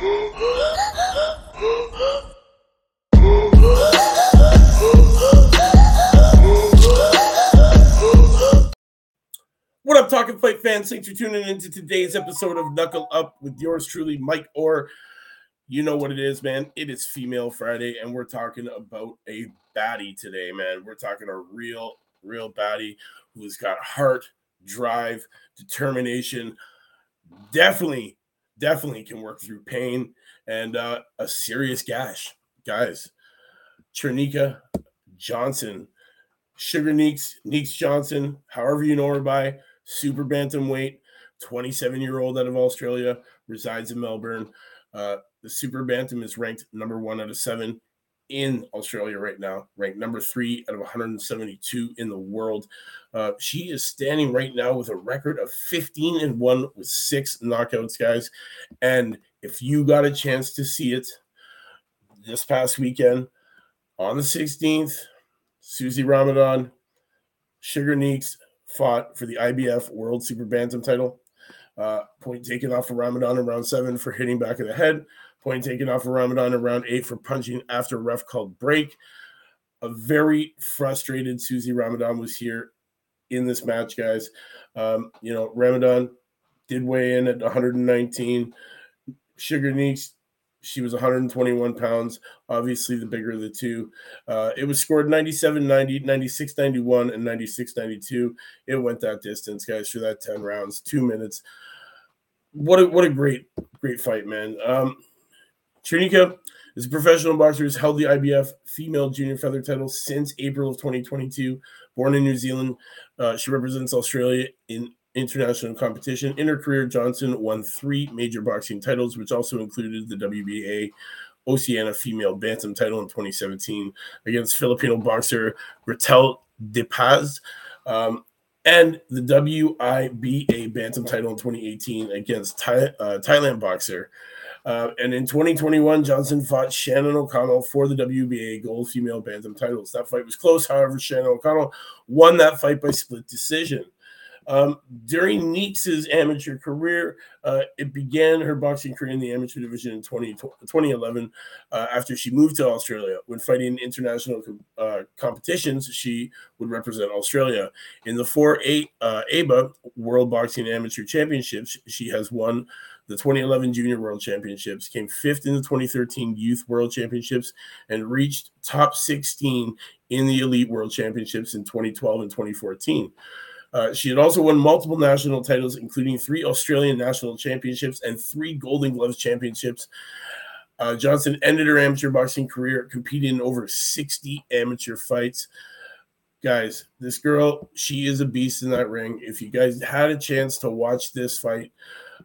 What up, Talking Fight fans? Thanks for tuning into today's episode of Knuckle Up with yours truly, Mike Orr. You know what it is, man. It is Female Friday, and we're talking about a baddie today, man. We're talking a real, real baddie who's got heart, drive, determination. Definitely, definitely can work through pain and uh, a serious gash. Guys, Cherneka Johnson, Sugar Neeks, Neeks Johnson, however you know her by, super bantamweight, 27 year old out of Australia, resides in Melbourne. Uh, the super bantam is ranked number one out of seven in Australia right now, ranked number three out of 172 in the world. Uh, she is standing right now with a record of 15 and one with six knockouts, guys. And if you got a chance to see it this past weekend on the 16th, Susie Ramadan, Sugar Neeks fought for the IBF World Super Bantam title. Uh, point taken off of Ramadan in round seven for hitting back of the head. Point taken off of Ramadan around eight for punching after ref called break. A very frustrated Susie Ramadan was here in this match, guys. Um, you know, Ramadan did weigh in at 119. Sugar Neeks, she was 121 pounds, obviously the bigger of the two. Uh, it was scored 97 90, 96 91, and 96 92. It went that distance, guys, for that 10 rounds, two minutes. What a, what a great, great fight, man. Um, Cherneka is a professional boxer who's held the IBF female junior feather title since April of 2022. Born in New Zealand, uh, she represents Australia in international competition. In her career, Johnson won three major boxing titles, which also included the WBA Oceania female bantam title in 2017 against Filipino boxer Gretel De Paz. Um, and the WIBA bantam title in 2018 against Thai, uh, Thailand boxer uh, and in 2021, Johnson fought Shannon O'Connell for the WBA Gold Female Bantam titles. That fight was close. However, Shannon O'Connell won that fight by split decision. Um, during Neeks's amateur career, uh, it began her boxing career in the amateur division in 20, 2011 uh, after she moved to Australia. When fighting international uh, competitions, she would represent Australia. In the four eight uh, ABA World Boxing Amateur Championships, she has won the 2011 Junior World Championships, came fifth in the 2013 Youth World Championships, and reached top 16 in the Elite World Championships in 2012 and 2014. Uh, she had also won multiple national titles, including three Australian national championships and three Golden Gloves championships. Uh, Johnson ended her amateur boxing career competing in over 60 amateur fights. Guys, this girl, she is a beast in that ring. If you guys had a chance to watch this fight,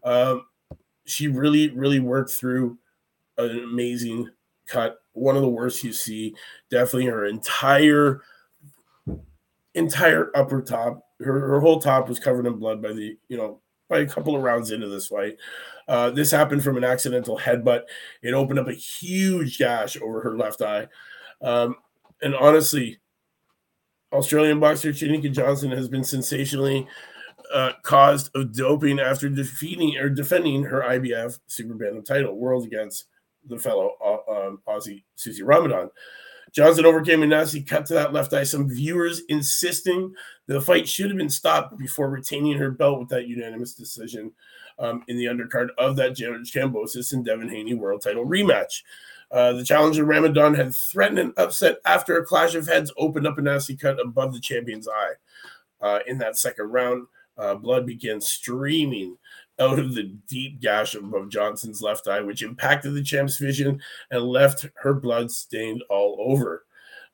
um, she really, really worked through an amazing cut. One of the worst you see. Definitely her entire entire upper top. Her, her whole top was covered in blood by the, you know, by a couple of rounds into this fight. Uh, this happened from an accidental headbutt. It opened up a huge gash over her left eye. Um, and honestly, Australian boxer Cherneka Johnson has been sensationally uh, caused of doping after defeating or defending her IBF Super Bantam title world against the fellow uh, um, Aussie Susie Ramadan. Johnson overcame a nasty cut to that left eye. Some viewers insisting the fight should have been stopped before retaining her belt with that unanimous decision um, in the undercard of that Kambosos and Devin Haney world title rematch. Uh, the challenger Ramadan had threatened an upset after a clash of heads opened up a nasty cut above the champion's eye. Uh, in that second round, uh, blood began streaming out of the deep gash above Johnson's left eye, which impacted the champ's vision and left her blood stained all over.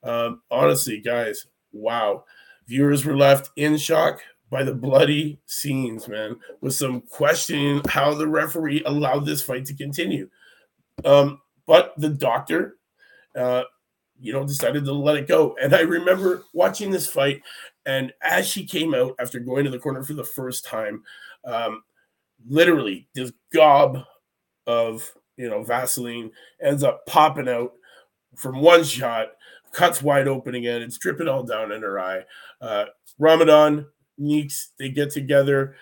Um, honestly, guys, wow. Viewers were left in shock by the bloody scenes, man, with some questioning how the referee allowed this fight to continue. Um, but the doctor, uh, you know, decided to let it go. And I remember watching this fight, and as she came out after going to the corner for the first time, um, literally this gob of you know Vaseline ends up popping out from one shot, cuts wide open again. It's dripping all down in her eye. Uh, Ramadan, Neeks, they get together.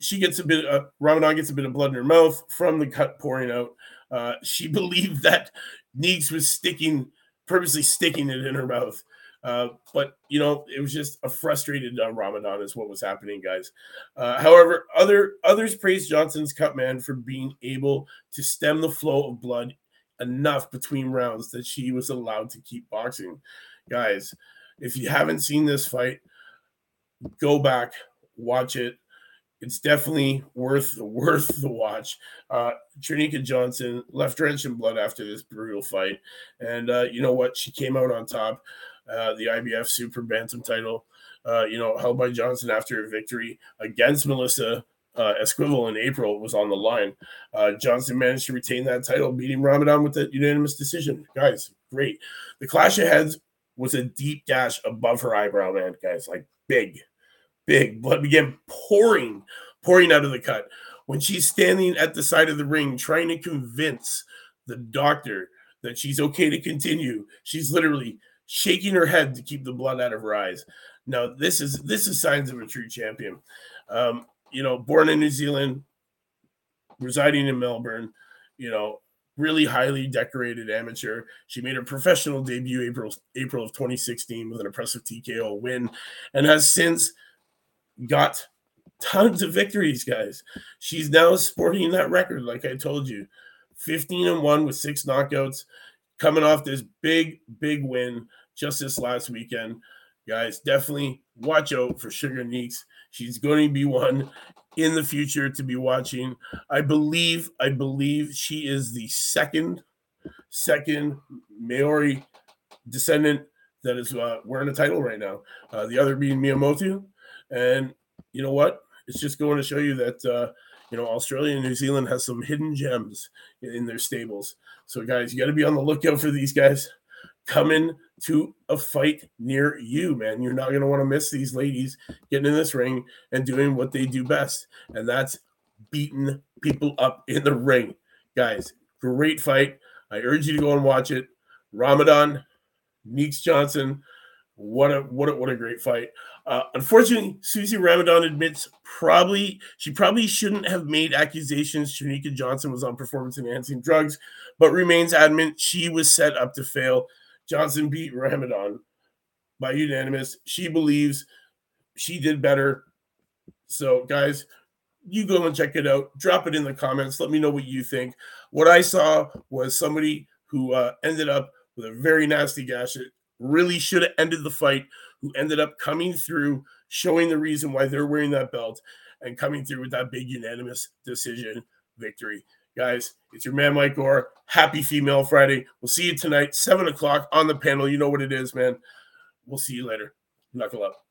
she gets a bit. Uh, Ramadan gets a bit of blood in her mouth from the cut pouring out. Uh, she believed that Neeks was sticking, purposely sticking it in her mouth. Uh, but you know, it was just a frustrated uh, Ramadan is what was happening, guys. Uh, however, other others praised Johnson's cut man for being able to stem the flow of blood enough between rounds that she was allowed to keep boxing. Guys, if you haven't seen this fight, go back, watch it. It's definitely worth worth the watch. Uh, Trinica Johnson left drenched in blood after this brutal fight, and uh, you know what? She came out on top. Uh, the IBF Super Bantam title, uh, you know, held by Johnson after a victory against Melissa uh, Esquivel in April was on the line. Uh, Johnson managed to retain that title, beating Ramadan with a unanimous decision. Guys, great. The clash of heads was a deep gash above her eyebrow, man, guys, like big, big. Blood began pouring, pouring out of the cut. When she's standing at the side of the ring trying to convince the doctor that she's okay to continue, she's literally shaking her head to keep the blood out of her eyes. Now, this is this is signs of a true champion. Um, you know, born in New Zealand, residing in Melbourne, you know, really highly decorated amateur. She made her professional debut April April of 2016 with an impressive TKO win, and has since got tons of victories, guys. She's now sporting that record, like I told you, 15 and one with six knockouts coming off this big, big win just this last weekend. Guys, definitely watch out for Sugar Neeks. She's going to be one in the future to be watching. I believe, I believe she is the second, second Maori descendant that is uh, wearing a title right now. Uh, the other being Mea Motu. And you know what? It's just going to show you that uh, you know Australia and New Zealand has some hidden gems in their stables. So, guys, you got to be on the lookout for these guys coming to a fight near you, man. You're not going to want to miss these ladies getting in this ring and doing what they do best, and that's beating people up in the ring. Guys, great fight. I urge you to go and watch it. Ramadan, Neeks Johnson, what a what a what a great fight. Uh, unfortunately, Susie Ramadan admits probably she probably shouldn't have made accusations Shanika Johnson was on performance enhancing drugs, but remains adamant she was set up to fail. Johnson beat Ramadan by unanimous. She believes she did better. So, guys, you go and check it out. Drop it in the comments. Let me know what you think. What I saw was somebody who uh, ended up with a very nasty gash. Really should have ended the fight who ended up coming through, showing the reason why they're wearing that belt, and coming through with that big unanimous decision victory. Guys, it's your man Mike Orr. Happy Female Friday. We'll see you tonight, seven o'clock on the panel. You know what it is, man. We'll see you later. Knuckle up.